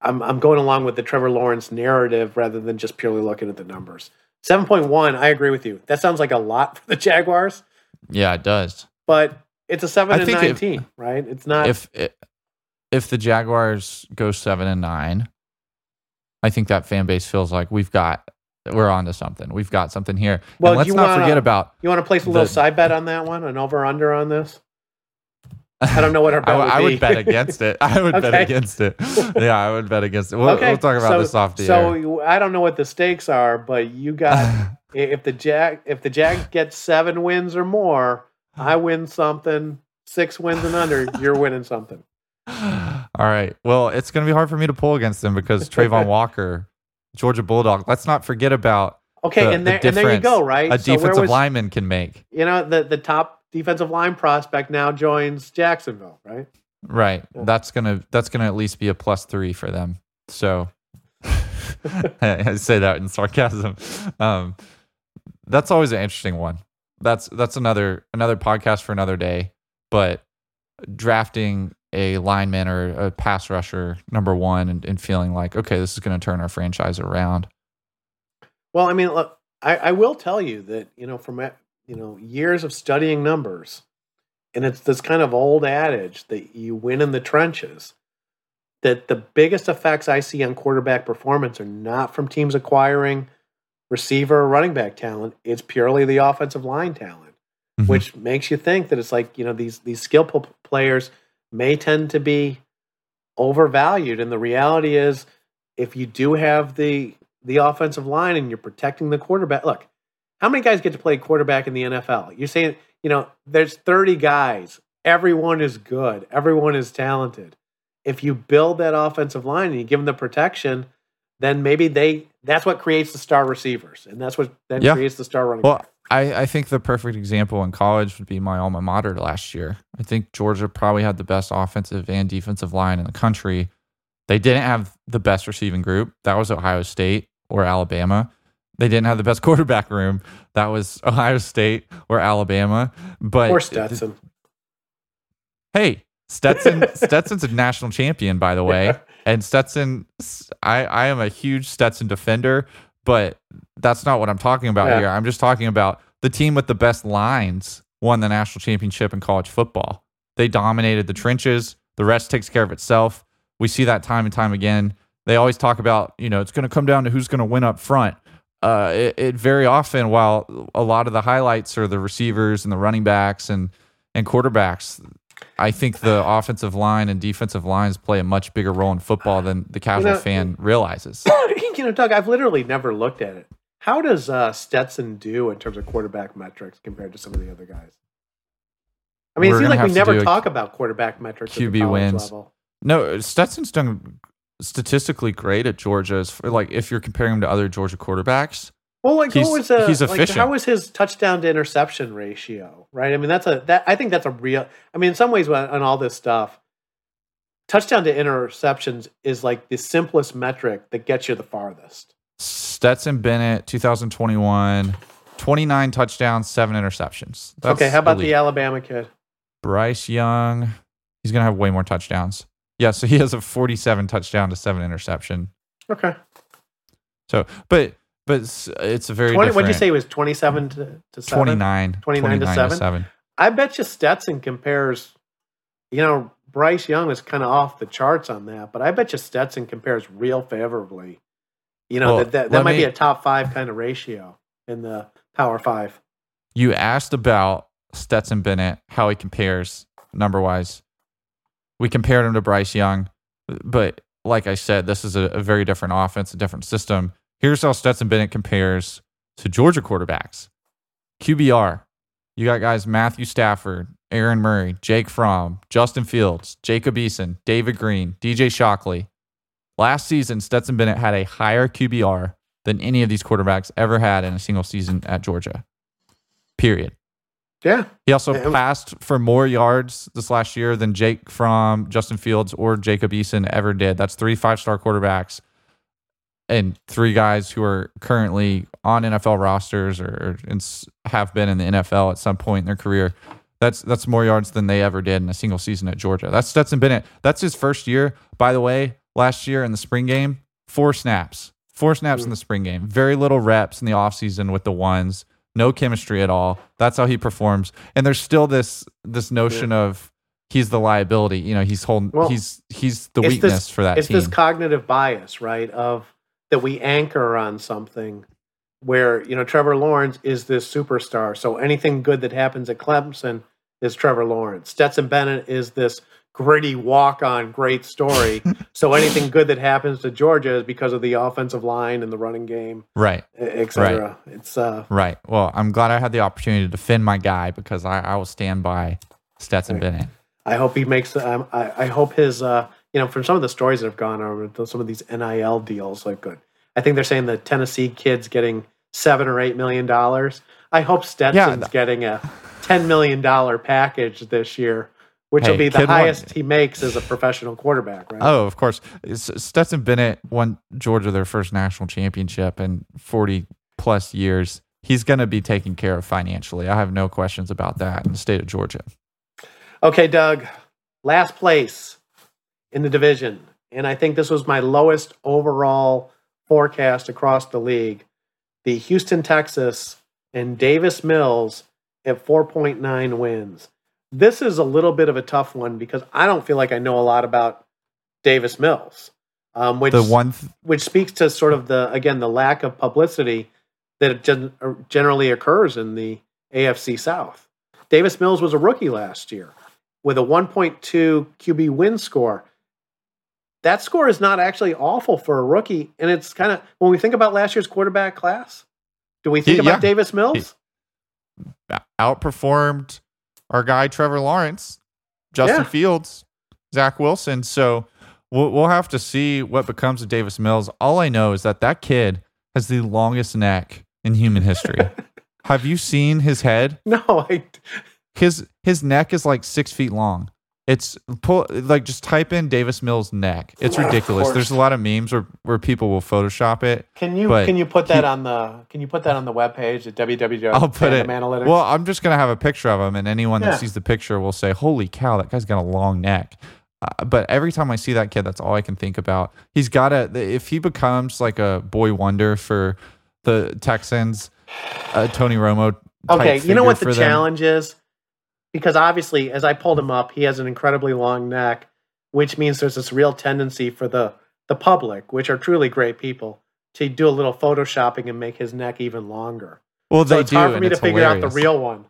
I'm, I'm going along with the Trevor Lawrence narrative rather than just purely looking at the numbers. 7.1, I agree with you. That sounds like a lot for the Jaguars, Yeah, it does. but it's a 7 I and think if- 19, right? It's not. if if the Jaguars go seven and nine, I think that fan base feels like we've got we're onto something. We've got something here. Well, and let's you not wanna- forget about. you want to place a little the- side bet on that one, an over under on this? I don't know what our I, bet would I would bet against it. I would bet against it. Yeah, I would bet against it. We'll, okay, we'll talk about so, this off the so air. you- I don't know what the stakes are, but you got if the Jag if the Jags gets seven wins or more, I win something. Six wins and under, you're winning something. All right. Well, it's going to be hard for me to pull against them because Travon Walker, Georgia Bulldog. Let's not forget about Okay, the, and the there and there you go, right? a So defensive was- lineman can make. You know, the the top defensive line prospect now joins Jacksonville, right? Right. Yeah. That's gonna that's gonna at least be a plus three for them. So I say that in sarcasm. Um, that's always an interesting one. That's that's another another podcast for another day. But drafting a lineman or a pass rusher number one and, and feeling like okay, this is going to turn our franchise around. Well, I mean, look, I, I will tell you that you know from you know years of studying numbers, and it's this kind of old adage that you win in the trenches. That the biggest effects I see on quarterback performance are not from teams acquiring receiver or running back talent. It's purely the offensive line talent, Mhm. which makes you think that it's like you know these these skillful players may tend to be overvalued, and the reality is, if you do have the the offensive line and you're protecting the quarterback. Look, how many guys get to play quarterback in the NFL? You're saying, you know, there's 30 guys. Everyone is good. Everyone is talented. If you build that offensive line and you give them the protection, then maybe they that's what creates the star receivers, and that's what then Yeah. creates the star running Well, back. I, I think the perfect example in college would be my alma mater last year. I think Georgia probably had the best offensive and defensive line in the country. They didn't have the best receiving group. That was Ohio State or Alabama. They didn't have the best quarterback room. That was Ohio State or Alabama. But Or Stetson. Hey, Stetson Stetson's a national champion, by the way. And Stetson, I, I am a huge Stetson defender, but that's not what I'm talking about Yeah. here. I'm just talking about the team with the best lines won the national championship in college football. They dominated the trenches. The rest takes care of itself. We see that time and time again. They always talk about, you know, it's going to come down to who's going to win up front. Uh, it, it very often, while a lot of the highlights are the receivers and the running backs and and quarterbacks, I think the offensive line and defensive lines play a much bigger role in football than the casual know- fan realizes. you know, Doug, I've literally never looked at it. How does uh, Stetson do in terms of quarterback metrics compared to some of the other guys? I mean, We're it seems like we never talk about quarterback metrics at QB the wins. level. No, Stetson's done statistically great at Georgia. As like if you're comparing him to other Georgia quarterbacks, Well, like He's- what was a, he's like, efficient. how was his touchdown to interception ratio? Right. I mean, that's a that I think that's a real. I mean, in some ways, on on all this stuff, touchdown to interceptions is like the simplest metric that gets you the farthest. Stetson Bennett, 2021, 29 touchdowns, seven interceptions. That's okay, how about elite. the Alabama kid? Bryce Young? He's gonna have way more touchdowns. Yeah, so he has a 47 touchdown to seven interception. Okay, So, but but it's, it's a very twenty. different. What'd you say it was twenty-seven to, to seven? 29, 29 to 29 seven? I bet you Stetson compares. You know, Bryce Young is kind of off the charts on that, but I bet you Stetson compares real favorably. You know, Well, that that, that might be a top five kind of ratio in the Power Five. You asked about Stetson Bennett, how he compares number wise. We compared him to Bryce Young, but like I said, this is a, a very different offense, a different system. Here's how Stetson Bennett compares to Georgia quarterbacks. QBR, you got guys Matthew Stafford, Aaron Murray, Jake Fromm, Justin Fields, Jacob Eason, David Greene, DJ Shockley. Last season, Stetson Bennett had a higher QBR than any of these quarterbacks ever had in a single season at Georgia. Period. Yeah, He also Yeah, passed for more yards this last year than Jake Fromm Justin Fields or Jacob Eason ever did. That's three five star quarterbacks and three guys who are currently on NFL rosters or, or have been in the NFL at some point in their career. That's that's more yards than they ever did in a single season at Georgia. That's Stetson Bennett. That's his first year. By the way, last year in the spring game, four snaps. Four snaps in the spring game. Very little reps in the offseason with the ones. No chemistry at all. That's how he performs. And there's still this this notion of he's the liability. You know, he's holding Well, he's he's the weakness this- for that it's team. this cognitive bias, right? Of that we anchor on something where you know Trevor Lawrence is this superstar. So anything good that happens at Clemson is Trevor Lawrence. Stetson Bennett is this gritty walk-on great story. so anything good that happens to Georgia is because of the offensive line and the running game, right. etc. It's uh Right. Well, I'm glad I had the opportunity to defend my guy because I, I will stand by Stetson Right. Bennett. I hope he makes. Um, I, I hope his. Uh, you know, from some of the stories that have gone over some of these NIL deals, like good. I think they're saying the Tennessee kid's getting seven or eight million dollars. I hope Stetson's th- getting a ten million dollar package this year, which will be the kid won- highest he makes as a professional quarterback. Right? Oh, of course. Stetson Bennett won Georgia their first national championship in 40 plus years. He's going to be taken care of financially. I have no questions about that in the state of Georgia. Okay, Doug, last place in the division. And I think this was my lowest overall forecast across the league. The Houston, Texans, and Davis Mills at 4.9 wins. This is a little bit of a tough one because I don't feel like I know a lot about Davis Mills, um, which The one, th- which speaks to sort of the again the lack of publicity that gen- generally occurs in the AFC South. Davis Mills was a rookie last year with a 1.2 QB win score. That score is not actually awful for a rookie, and it's kind of when we think about last year's quarterback class. Do we think Yeah, about yeah. Davis Mills? outperformed our guy Trevor Lawrence, Justin Yeah. Fields, Zach Wilson. So we'll, we'll have to see what becomes of Davis Mills. All I know is that that kid has the longest neck in human history. have you seen his head? No, I. His his neck is like six feet long. It's pull like just type in Davis Mills neck. It's ridiculous. There's a lot of memes where, where people will Photoshop it. Can you can you put that he- on the can you put that on the webpage at www. I'll put it. Analytics? Well, I'm just gonna have a picture of him, and anyone Yeah. that sees the picture will say, "Holy cow, that guy's got a long neck." Uh, but every time I see that kid, that's all I can think about. He's got to if he becomes like a boy wonder for the Texans, uh, Tony Romo. Okay, you know what the for them. challenge is? Because obviously, as I pulled him up, he has an incredibly long neck, which means there's this real tendency for the the public, which are truly great people, to do a little photoshopping and make his neck even longer. Well, So they it's do, hard for me to figure out the real one.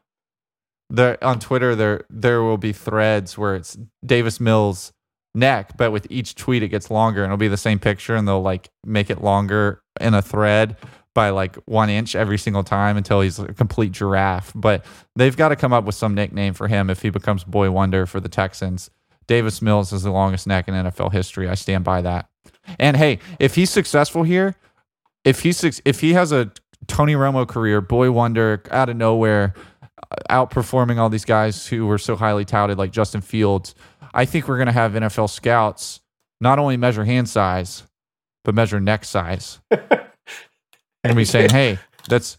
there on Twitter there there will be threads where it's Davis Mills neck, but with each tweet it gets longer and it'll be the same picture and they'll like make it longer in a thread by like one inch every single time until he's a complete giraffe. But they've got to come up with some nickname for him if he becomes boy wonder for the Texans. Davis Mills is the longest neck in NFL history. I stand by that. And hey, if he's successful here, if he's if he has a Tony Romo career, boy wonder out of nowhere, uh, outperforming all these guys who were so highly touted like Justin Fields, I think we're going to have NFL scouts not only measure hand size, but measure neck size. and be saying, hey, that's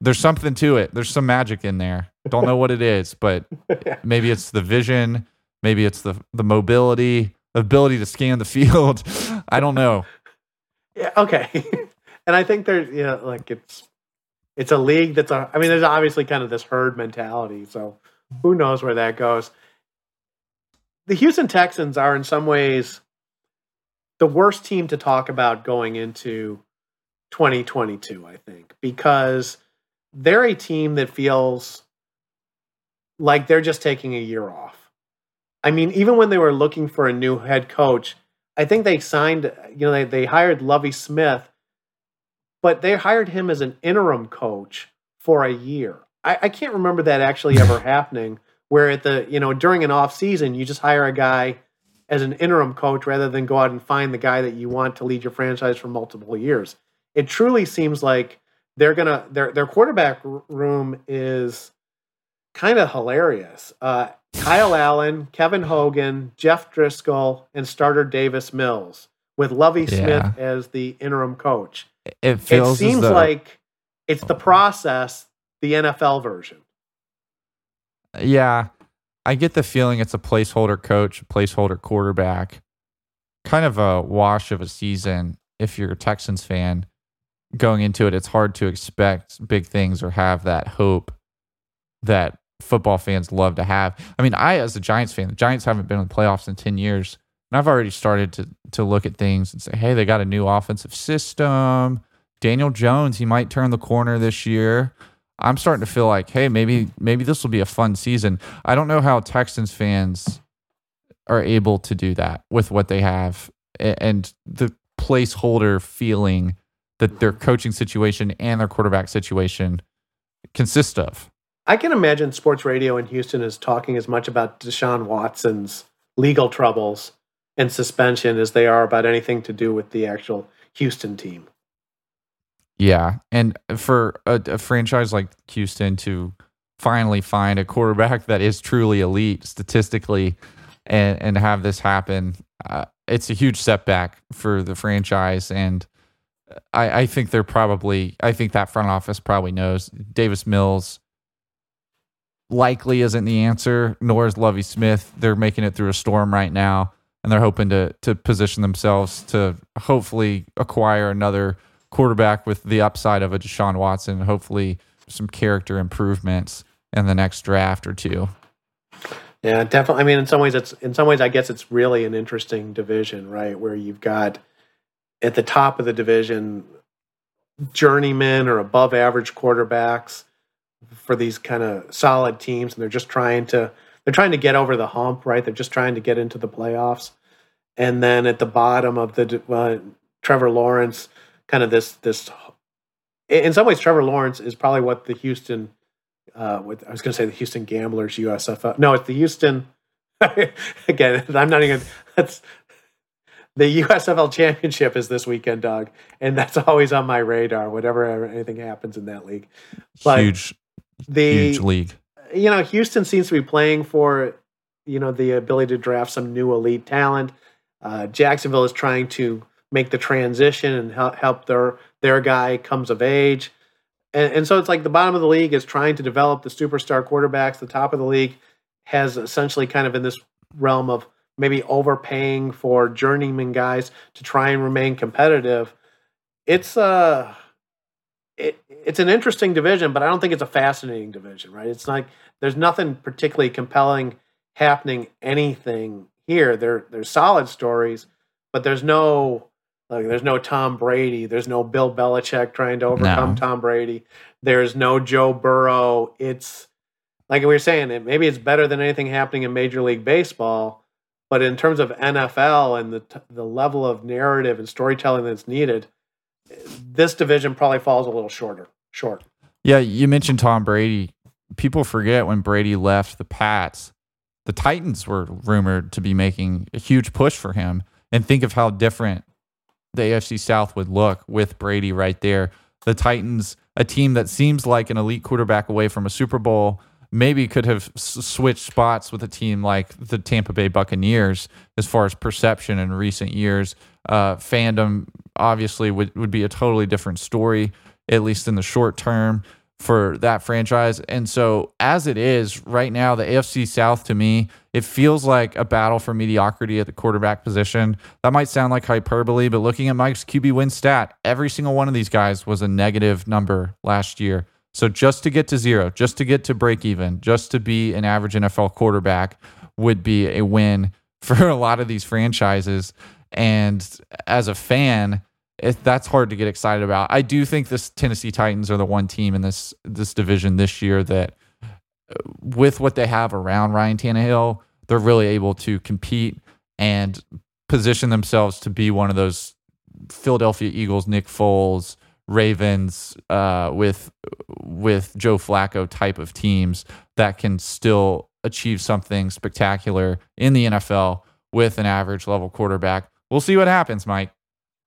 there's something to it. There's some magic in there. Don't know what it is, but maybe it's the vision, maybe it's the the mobility, the ability to scan the field. I don't know. Yeah, okay. and I think there's you know, like it's it's a league that's a I mean, there's obviously kind of this herd mentality, so who knows where that goes. The Houston Texans are in some ways the worst team to talk about going into 2022, I think, because they're a team that feels like they're just taking a year off. I mean, even when they were looking for a new head coach, I think they signed, you know, they, they hired Lovie Smith, but they hired him as an interim coach for a year. I, I can't remember that actually ever happening where at the, you know, during an off season, you just hire a guy as an interim coach rather than go out and find the guy that you want to lead your franchise for multiple years. It truly seems like they're gonna their their quarterback room is kind of hilarious. Uh, Kyle Allen, Kevin Hogan, Jeff Driskel, and starter Davis Mills with Lovie Yeah. Smith as the interim coach. It It feels as seems though- like it's the process, the NFL version. Yeah, I get the feeling it's a placeholder coach, placeholder quarterback, kind of a wash of a season. If you're a Texans fan going into it, it's hard to expect big things or have that hope that football fans love to have. I mean, I, as a Giants fan, the Giants haven't been in the playoffs in 10 years. And I've already started to, to look at things and say, hey, they got a new offensive system. Daniel Jones, he might turn the corner this year. I'm starting to feel like, hey, maybe maybe this will be a fun season. I don't know how Texans fans are able to do that with what they have and the placeholder feeling that their coaching situation and their quarterback situation consist of. I can imagine sports radio in Houston is talking as much about Deshaun Watson's legal troubles and suspension as they are about anything to do with the actual Houston team. Yeah, and for a, a franchise like Houston to finally find a quarterback that is truly elite statistically, and and have this happen, uh, it's a huge setback for the franchise. And I, I think they're probably, I think that front office probably knows Davis Mills likely isn't the answer, nor is Lovie Smith. They're making it through a storm right now, and they're hoping to to position themselves to hopefully acquire another quarterback with the upside of a Deshaun Watson, hopefully some character improvements in the next draft or two. Yeah, definitely. I mean, in some ways, it's in some ways, I guess it's really an interesting division, right? Where you've got at the top of the division journeymen or above average quarterbacks for these kind of solid teams, and they're just trying to they're trying to get over the hump, right? They're just trying to get into the playoffs. And then at the bottom of the uh, Trevor Lawrence, kind of this this. In some ways, Trevor Lawrence is probably what the Houston uh, with I was going to say the Houston Gamblers USFL. No, it's the Houston. again, I'm not even. That's the USFL Championship is this weekend, Doug, and that's always on my radar. Whatever anything happens in that league, but huge, the, huge league. You know, Houston seems to be playing for you know the ability to draft some new elite talent. Uh, Jacksonville is trying to make the transition and help, help their their guy comes of age. And, and so it's like the bottom of the league is trying to develop the superstar quarterbacks. The top of the league has essentially kind of in this realm of maybe overpaying for journeyman guys to try and remain competitive. It's uh it, it's an interesting division, but I don't think it's a fascinating division, right? It's like there's nothing particularly compelling happening anything here. There there's solid stories, but there's no like there's no Tom Brady, there's no Bill Belichick trying to overcome no. Tom Brady. There's no Joe Burrow. It's like we were saying, it maybe it's better than anything happening in Major League Baseball, but in terms of NFL and the the level of narrative and storytelling that's needed, this division probably falls a little shorter. Short. Yeah, you mentioned Tom Brady. People forget when Brady left the Pats, the Titans were rumored to be making a huge push for him. And think of how different the AFC South would look with Brady right there. The Titans, a team that seems like an elite quarterback away from a Super Bowl, maybe could have switched spots with a team like the Tampa Bay Buccaneers as far as perception in recent years. Uh, fandom obviously would, would be a totally different story, at least in the short term for that franchise. And so, as it is right now, the AFC South to me, it feels like a battle for mediocrity at the quarterback position. That might sound like hyperbole, but looking at Mike's QB win stat, every single one of these guys was a negative number last year. So, just to get to zero, just to get to break even, just to be an average NFL quarterback would be a win for a lot of these franchises. And as a fan, it, that's hard to get excited about. I do think this Tennessee Titans are the one team in this this division this year that, uh, with what they have around Ryan Tannehill, they're really able to compete and position themselves to be one of those Philadelphia Eagles, Nick Foles, Ravens, uh, with with Joe Flacco type of teams that can still achieve something spectacular in the NFL with an average level quarterback. We'll see what happens, Mike.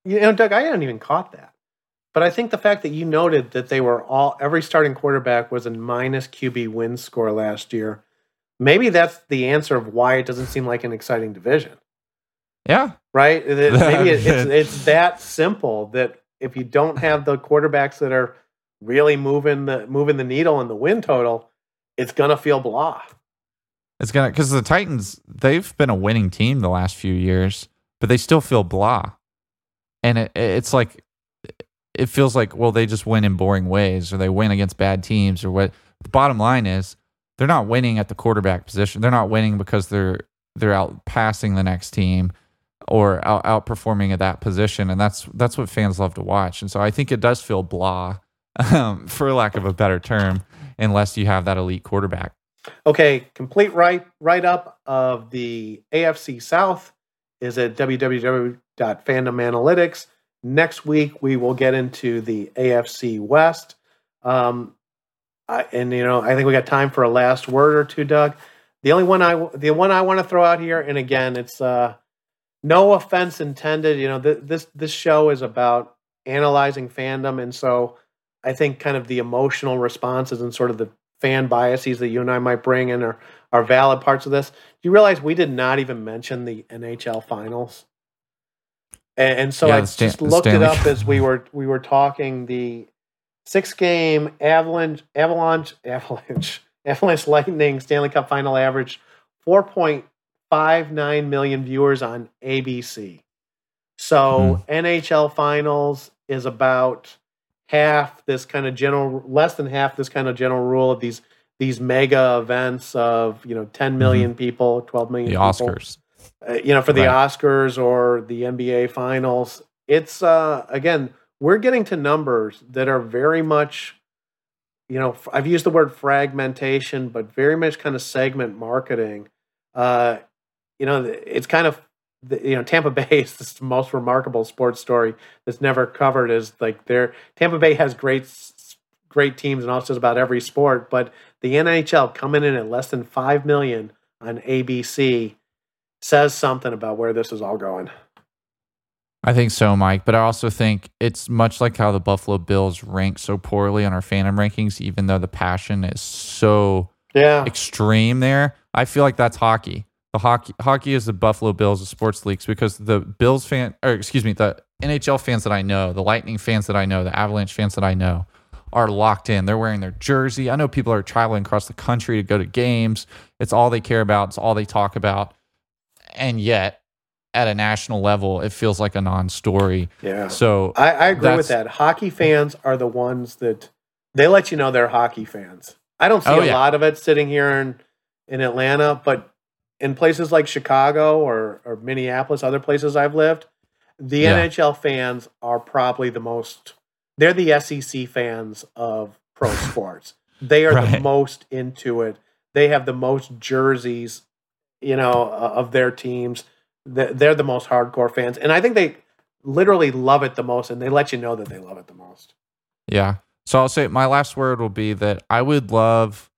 You know, Doug, I hadn't even caught that. But I think the fact that you noted that they were all every starting quarterback was a minus QB win score last year, maybe that's the answer of why it doesn't seem like an exciting division. Yeah. Right? Maybe it's, it's that simple that if you don't have the quarterbacks that are really moving the moving the needle in the win total, it's gonna feel blah. It's gonna because the Titans they've been a winning team the last few years, but they still feel blah. And it, it's like it feels like well they just win in boring ways or they win against bad teams or what. The bottom line is they're not winning at the quarterback position. They're not winning because they're they're out passing the next team or out, outperforming at that position and that's that's what fans love to watch and so i think it does feel blah um, for lack of a better term unless you have that elite quarterback okay complete right write up of the afc south is at www.fandom analytics. Next week, we will get into the AFC West. Um, I, and you know, I think we got time for a last word or two, Doug. The only one I the one I want to throw out here, and again, it's uh, no offense intended. You know, th- this this show is about analyzing fandom, and so I think kind of the emotional responses and sort of the fan biases that you and I might bring in are are valid parts of this. Do you realize we did not even mention the NHL finals? And, and so yeah, I just looked Stanley. it up as we were we were talking. The six game Avalanche Avalanche Avalanche Avalanche Lightning Stanley Cup final average four point five nine million viewers on ABC. So hmm. NHL finals is about half this kind of general less than half this kind of general rule of these these mega events of you know 10 million mm-hmm. mm-hmm. people 12 million the people. oscars uh, you know for the right. oscars or the nba finals it's uh again we're getting to numbers that are very much you know i've used the word fragmentation but very much kind of segment marketing uh you know it's kind of you know Tampa Bay is the most remarkable sports story that's never covered. Is like their Tampa Bay has great great teams and also about every sport, but the NHL coming in at less than five million on ABC says something about where this is all going. I think so, Mike. But I also think it's much like how the Buffalo Bills rank so poorly on our fandom rankings, even though the passion is so Yeah. extreme there. I feel like that's hockey. The hockey hockey is the Buffalo Bills of sports leagues because the Bills fan or excuse me, the NHL fans that I know, the Lightning fans that I know, the Avalanche fans that I know are locked in. They're wearing their jersey. I know people are traveling across the country to go to games. It's all they care about. It's all they talk about. And yet at a national level, it feels like a non-story. Yeah. So I, I agree with that. Hockey fans are the ones that they let you know they're hockey fans. I don't see Oh, a yeah. lot of it sitting here in, in Atlanta, but in places like Chicago or, or Minneapolis, other places I've lived, the Yeah. NHL fans are probably the most, they're the SEC fans of pro sports. They are the most into it. They have the most jerseys, you know, uh, of their teams. They're they're the most hardcore fans. And I think they, literally love it the most and they let you know that they love it the most. Yeah. So I'll say my last word will be that I would love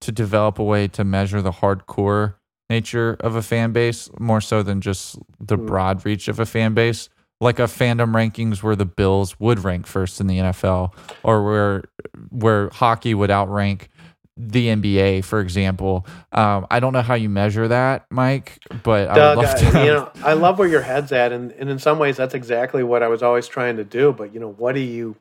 to develop a way to measure the hardcore nature of a fan base more so than just the Hmm. broad reach of a fan base. Like a fandom rankings where the Bills would rank first in the NFL or where where hockey would outrank the NBA, for example. Um, I don't know how you measure that, Mike, but I Doug, would love to. have- you know, I love where your head's at, and, and in some ways, that's exactly what I was always trying to do. But you know, what do you,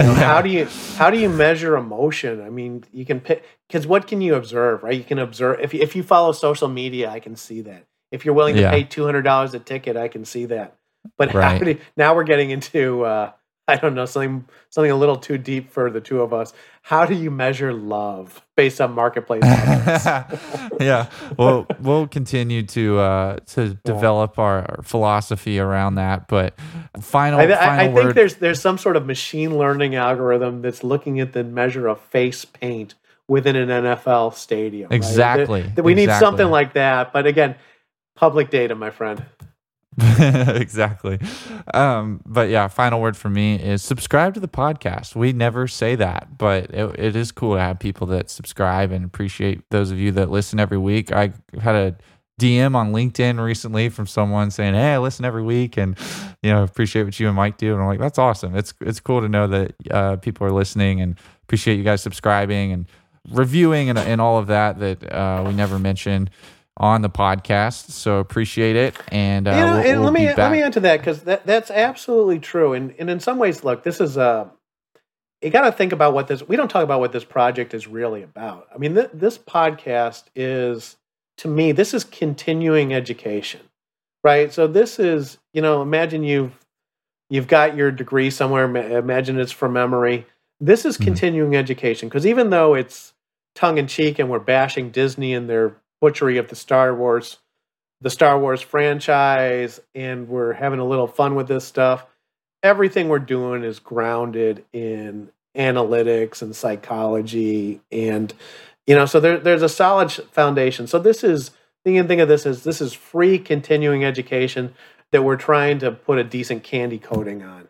you know, how do you how do you measure emotion? I mean, you can pick because what can you observe, right? You can observe if you, if you follow social media, I can see that. If you're willing to Yeah. pay two hundred dollars a ticket, I can see that. But how Right. do, now we're getting into uh, I don't know something something a little too deep for the two of us. How do you measure love based on marketplace? yeah, well, we'll continue to uh, to develop our, our philosophy around that. But final, I, I, final I think word. there's there's some sort of machine learning algorithm that's looking at the measure of face paint within an NFL stadium. right? Exactly, That- that we need something like that. But again, public data, my friend. exactly. Um, but yeah, final word for me is subscribe to the podcast. We never say that, but it, it is cool to have people that subscribe and appreciate those of you that listen every week. I had a DM on LinkedIn recently from someone saying, "Hey, I listen every week, and you know appreciate what you and Mike do." And I'm like, "That's awesome. It's it's cool to know that uh, people are listening and appreciate you guys subscribing and reviewing and, and all of that that uh, we never mentioned." On the podcast, so appreciate it, and uh, you know, we'll, and we'll let me back. let me add to that because that that's absolutely true. And and in some ways, look, this is uh you got to think about what this. We don't talk about what this project is really about. I mean, th- this podcast is to me, this is continuing education, right? So this is, you know, imagine you've you've got your degree somewhere. Imagine it's from memory. This is Mhm. continuing education because even though it's tongue in cheek and we're bashing Disney and their butchery of the Star Wars, the Star Wars franchise, and we're having a little fun with this stuff. Everything we're doing is grounded in analytics and psychology, and you know, so there, there's a solid foundation. So this is you can think of this as this is free continuing education that we're trying to put a decent candy coating on.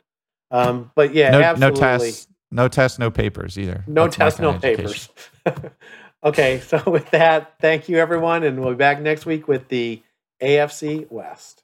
Um, but yeah, no, no tests, no tests, no papers either. No tests, no kind of education. papers. okay, so with that, thank you everyone, and we'll be back next week with the AFC West.